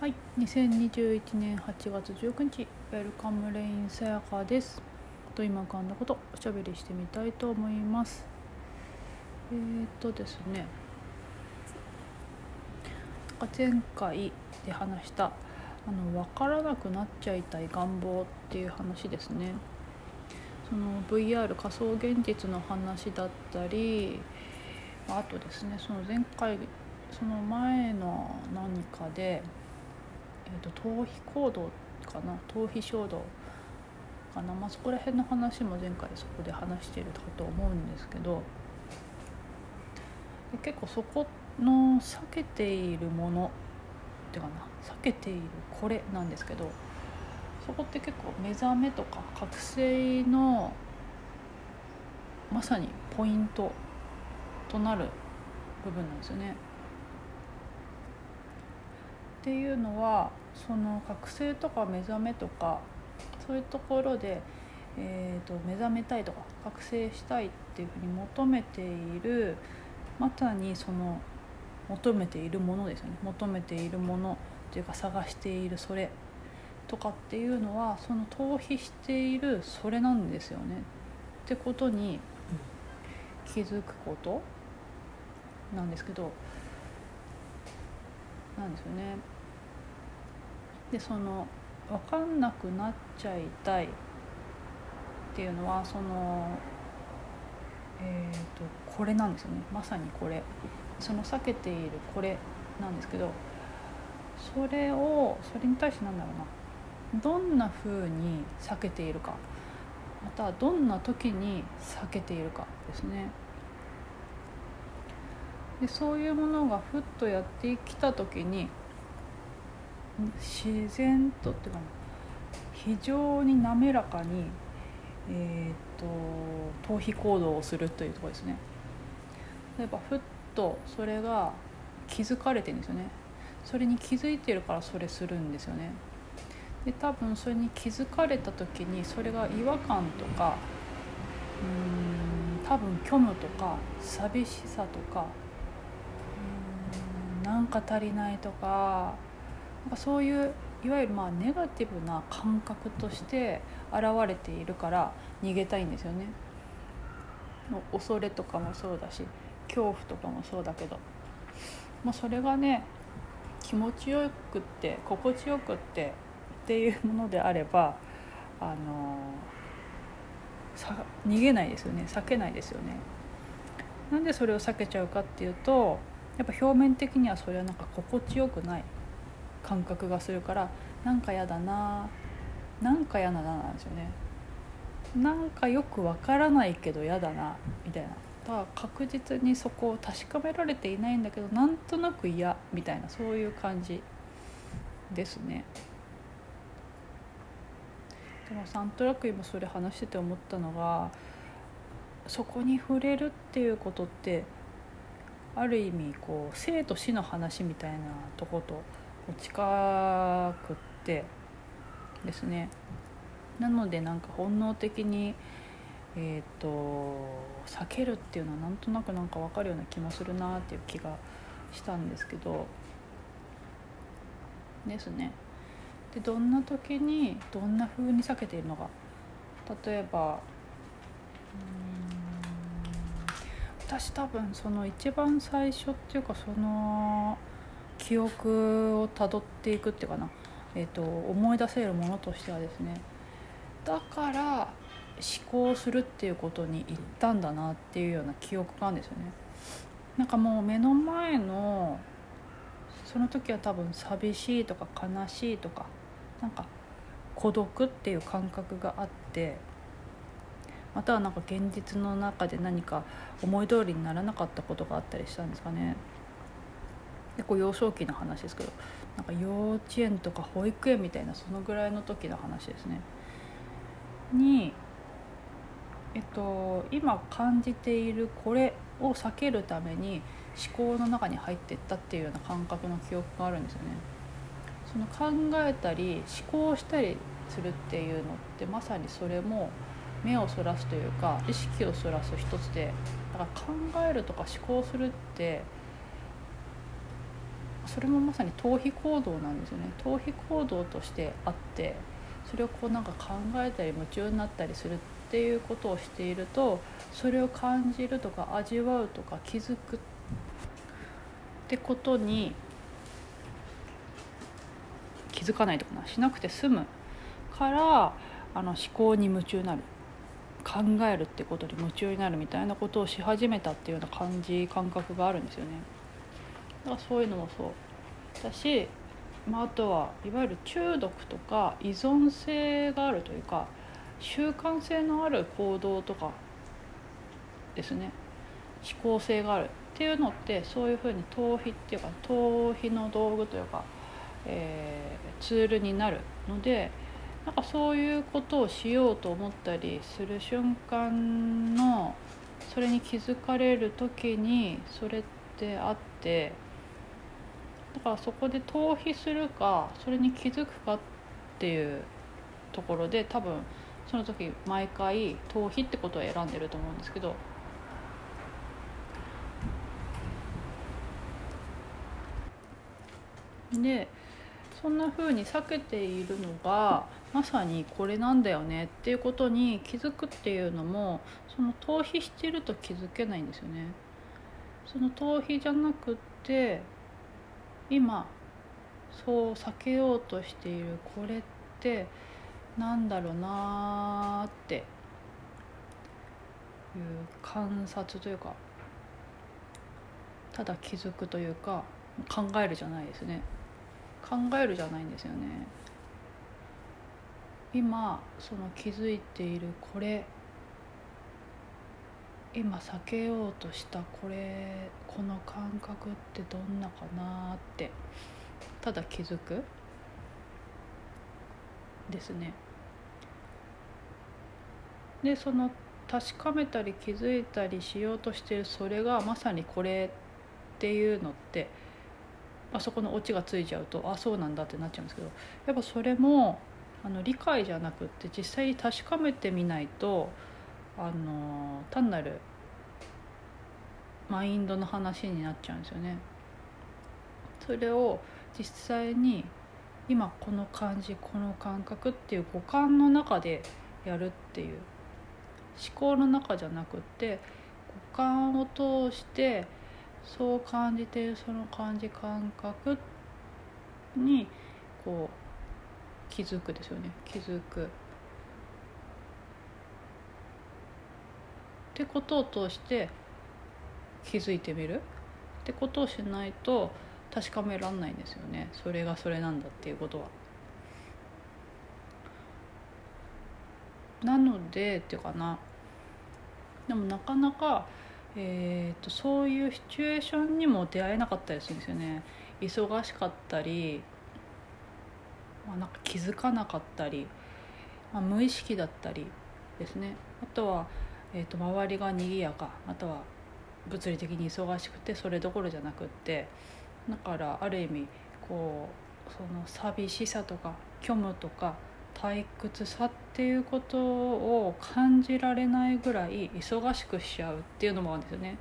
はい、2021年8月19日、ウェルカムレインさやかです。と今浮かんだことおしゃべりしてみたいと思います。えー、っとですね、前回で話したあの分からなくなっちゃいたい願望っていう話ですね。その VR 仮想現実の話だったり、あとですね、その前回その前の何かで。えーと、逃避行動かな？逃避衝動かな、まあ、そこら辺の話も前回そこで話してるかと思うんですけどで結構そこの避けているものっていうかな？避けているこれなんですけどそこって結構目覚めとか覚醒のまさにポイントとなる部分なんですよね。っていうのはその覚醒とか目覚めとかそういうところで、えーと、目覚めたいとか覚醒したいっていうふうに求めているまさにその求めているものですよね。求めているものっていうか探しているそれとかっていうのはその逃避しているそれなんですよね。ってことに気づくことなんですけどなんですよね。でその分かんなくなっちゃいたいっていうのはそのえーと、これなんですよねまさにこれその避けているこれなんですけどそれをそれに対してなんだろうなどんなふうに避けているかまたはどんな時に避けているかですね。でそういうものがふっとやってきた時に自然とっていうか非常に滑らかに、えーと、逃避行動をするというところですね。例えばふっとそれが気づかれてるんですよね。それに気づいてるからそれするんですよね。で多分それに気づかれた時にそれが違和感とかうん多分虚無とか寂しさとかなんか足りないとかなんかそういういわゆるまあネガティブな感覚として現れているから逃げたいんですよね。恐れとかもそうだし恐怖とかもそうだけど、まあ、それがね気持ちよくって心地よくってっていうものであればあのさ逃げないですよね避けないですよね。なんでそれを避けちゃうかっていうとやっぱ表面的にはそれはなんか心地よくない感覚がするからなんか嫌だななんか嫌だななんですよね。なんかよくわからないけど嫌だなみたいな。だから確実にそこを確かめられていないんだけどなんとなく嫌みたいなそういう感じですね。でもなんとなく今それ話してて思ったのがそこに触れるっていうことってある意味こう生と死の話みたいなとこと近くってですね。なのでなんか本能的にえーと、避けるっていうのはなんとなくなんか分かるような気もするなっていう気がしたんですけど。ですね。でどんな時にどんな風に避けているのか。例えば私多分その一番最初っていうかその記憶をたどっていくっていうかな、えーと、思い出せるものとしてはですねだから思考するっていうことに行ったんだなっていうような記憶があるんですよね。なんかもう目の前のその時は多分寂しいとか悲しいとかなんか孤独っていう感覚があってまたはなんか現実の中で何か思い通りにならなかったことがあったりしたんですかね。結構幼少期の話ですけどなんか幼稚園とか保育園みたいなそのぐらいの時の話ですね。にえっと今感じているこれを避けるために思考の中に入っていったっていうような感覚の記憶があるんですよね。その考えたり思考したりするっていうのってまさにそれも目をそらすというか意識をそらす一つでだから考えるとか思考するってそれもまさに逃避行動なんですよね。逃避行動としてあってそれをこうなんか考えたり夢中になったりするっていうことをしているとそれを感じるとか味わうとか気づくってことに気づかないとかなしなくて済むからあの思考に夢中になる。考えるってことに夢中になるみたいなことをし始めたっていうような感じ感覚があるんですよね。だからそういうのもそうだし、まあ、あとはいわゆる中毒とか依存性があるというか習慣性のある行動とかですね思考性があるっていうのってそういうふうに逃避っていうか逃避の道具というか、えー、ツールになるのでなんかそういうことをしようと思ったりする瞬間のそれに気づかれる時にそれってあってだからそこで逃避するかそれに気づくかっていうところで多分その時毎回逃避ってことを選んでると思うんですけどでそんな風に避けているのがまさにこれなんだよねっていうことに気づくっていうのもその逃避してると気づけないんですよね。その逃避じゃなくって今そう避けようとしているこれってなんだろうなっていう観察というかただ気づくというか考えるじゃないですね考えるじゃないんですよね今その気づいているこれ今避けようとしたこれこの感覚ってどんなかなってただ気づくですね。でその確かめたり気づいたりしようとしてるそれがまさにこれっていうのってあそこのオチがついちゃうとあそうなんだってなっちゃうんですけどやっぱそれもあの理解じゃなくって実際に確かめてみないとあの単なるマインドの話になっちゃうんですよね。それを実際に今この感じこの感覚っていう五感の中でやるっていう思考の中じゃなくって五感を通してそう感じているその感じ感覚に気づくですよね。気づく。ってことを通して気づいてみる。ってことをしないと確かめらんないんですよね。それがそれなんだっていうことは。なのでっていうかな。でもなかなかえーと、そういうシチュエーションにも出会えなかったりするんですよね。忙しかったり、まあ、なんか気づかなかったり、まあ、無意識だったりですね。あとは、えーと、周りが賑やかまたは物理的に忙しくてそれどころじゃなくってだからある意味こうその寂しさとか虚無とか退屈さっていうことを感じられないぐらい忙しくしちゃうっていうのもあるんですよね。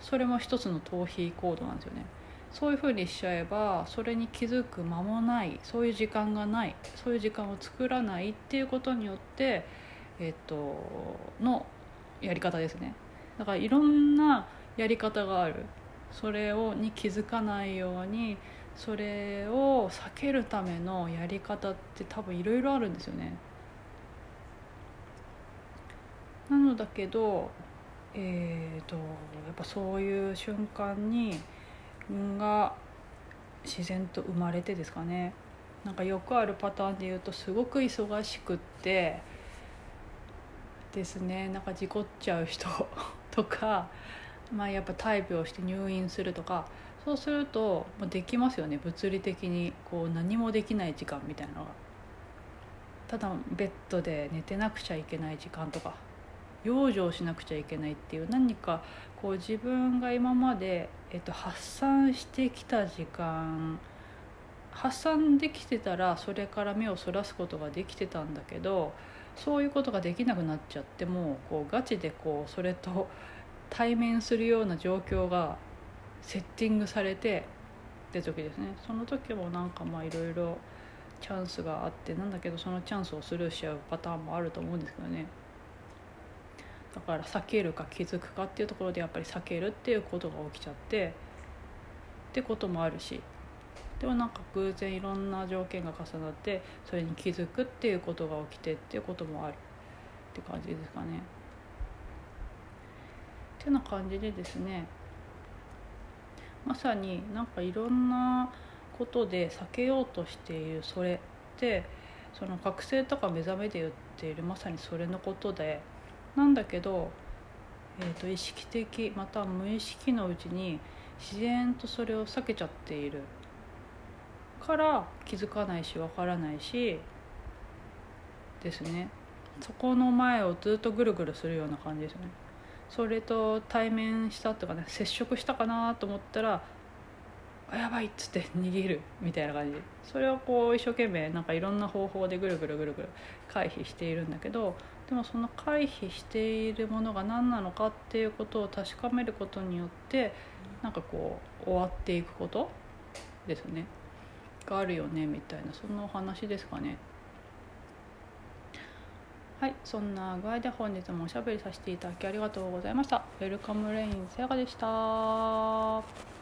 それも一つの逃避行動なんですよね。そういうふうにしちゃえばそれに気づく間もないそういう時間がないそういう時間を作らないっていうことによってえっとのやり方ですねだからいろんなやり方があるそれをに気づかないようにそれを避けるためのやり方って多分いろいろあるんですよね。なのだけどえーと、やっぱそういう瞬間にが自然と生まれてですかね。なんかよくあるパターンで言うとすごく忙しくってですね。なんか事故っちゃう人 とか、まあ、やっぱ大病して入院するとかそうするとできますよね。物理的にこう何もできない時間みたいなのが。ただベッドで寝てなくちゃいけない時間とか養生しなくちゃいけないっていう何かこう自分が今まで、えっと、発散してきた時間発散できてたらそれから目をそらすことができてたんだけどそういうことができなくなっちゃってもこうガチでこうそれと対面するような状況がセッティングされてって時ですね。その時もなんかまあいろいろチャンスがあってなんだけどそのチャンスをスルーしちゃうパターンもあると思うんですけどね。だから避けるか気づくかっていうところでやっぱり避けるっていうことが起きちゃってってこともあるしでもなんか偶然いろんな条件が重なってそれに気づくっていうことが起きてっていうこともあるって感じですかね。ってな感じでですねまさになんかいろんなことで避けようとしているそれってその覚醒とか目覚めで言っているまさにそれのことでなんだけど、えーと、意識的また無意識のうちに自然とそれを避けちゃっている。から気づかないしわからないしですね。そこの前をずっとぐるぐるするような感じですよね。それと対面したとかね接触したかなと思ったらあやばいっつって 逃げるみたいな感じ。それをこう一生懸命なんかいろんな方法でぐるぐるぐるぐる回避しているんだけどでもその回避しているものが何なのかっていうことを確かめることによってなんかこう終わっていくことですねがあるよねみたいなそんなお話ですかね。はいそんな具合で本日もおしゃべりさせていただきありがとうございました。ウェルカムレインさやかでした。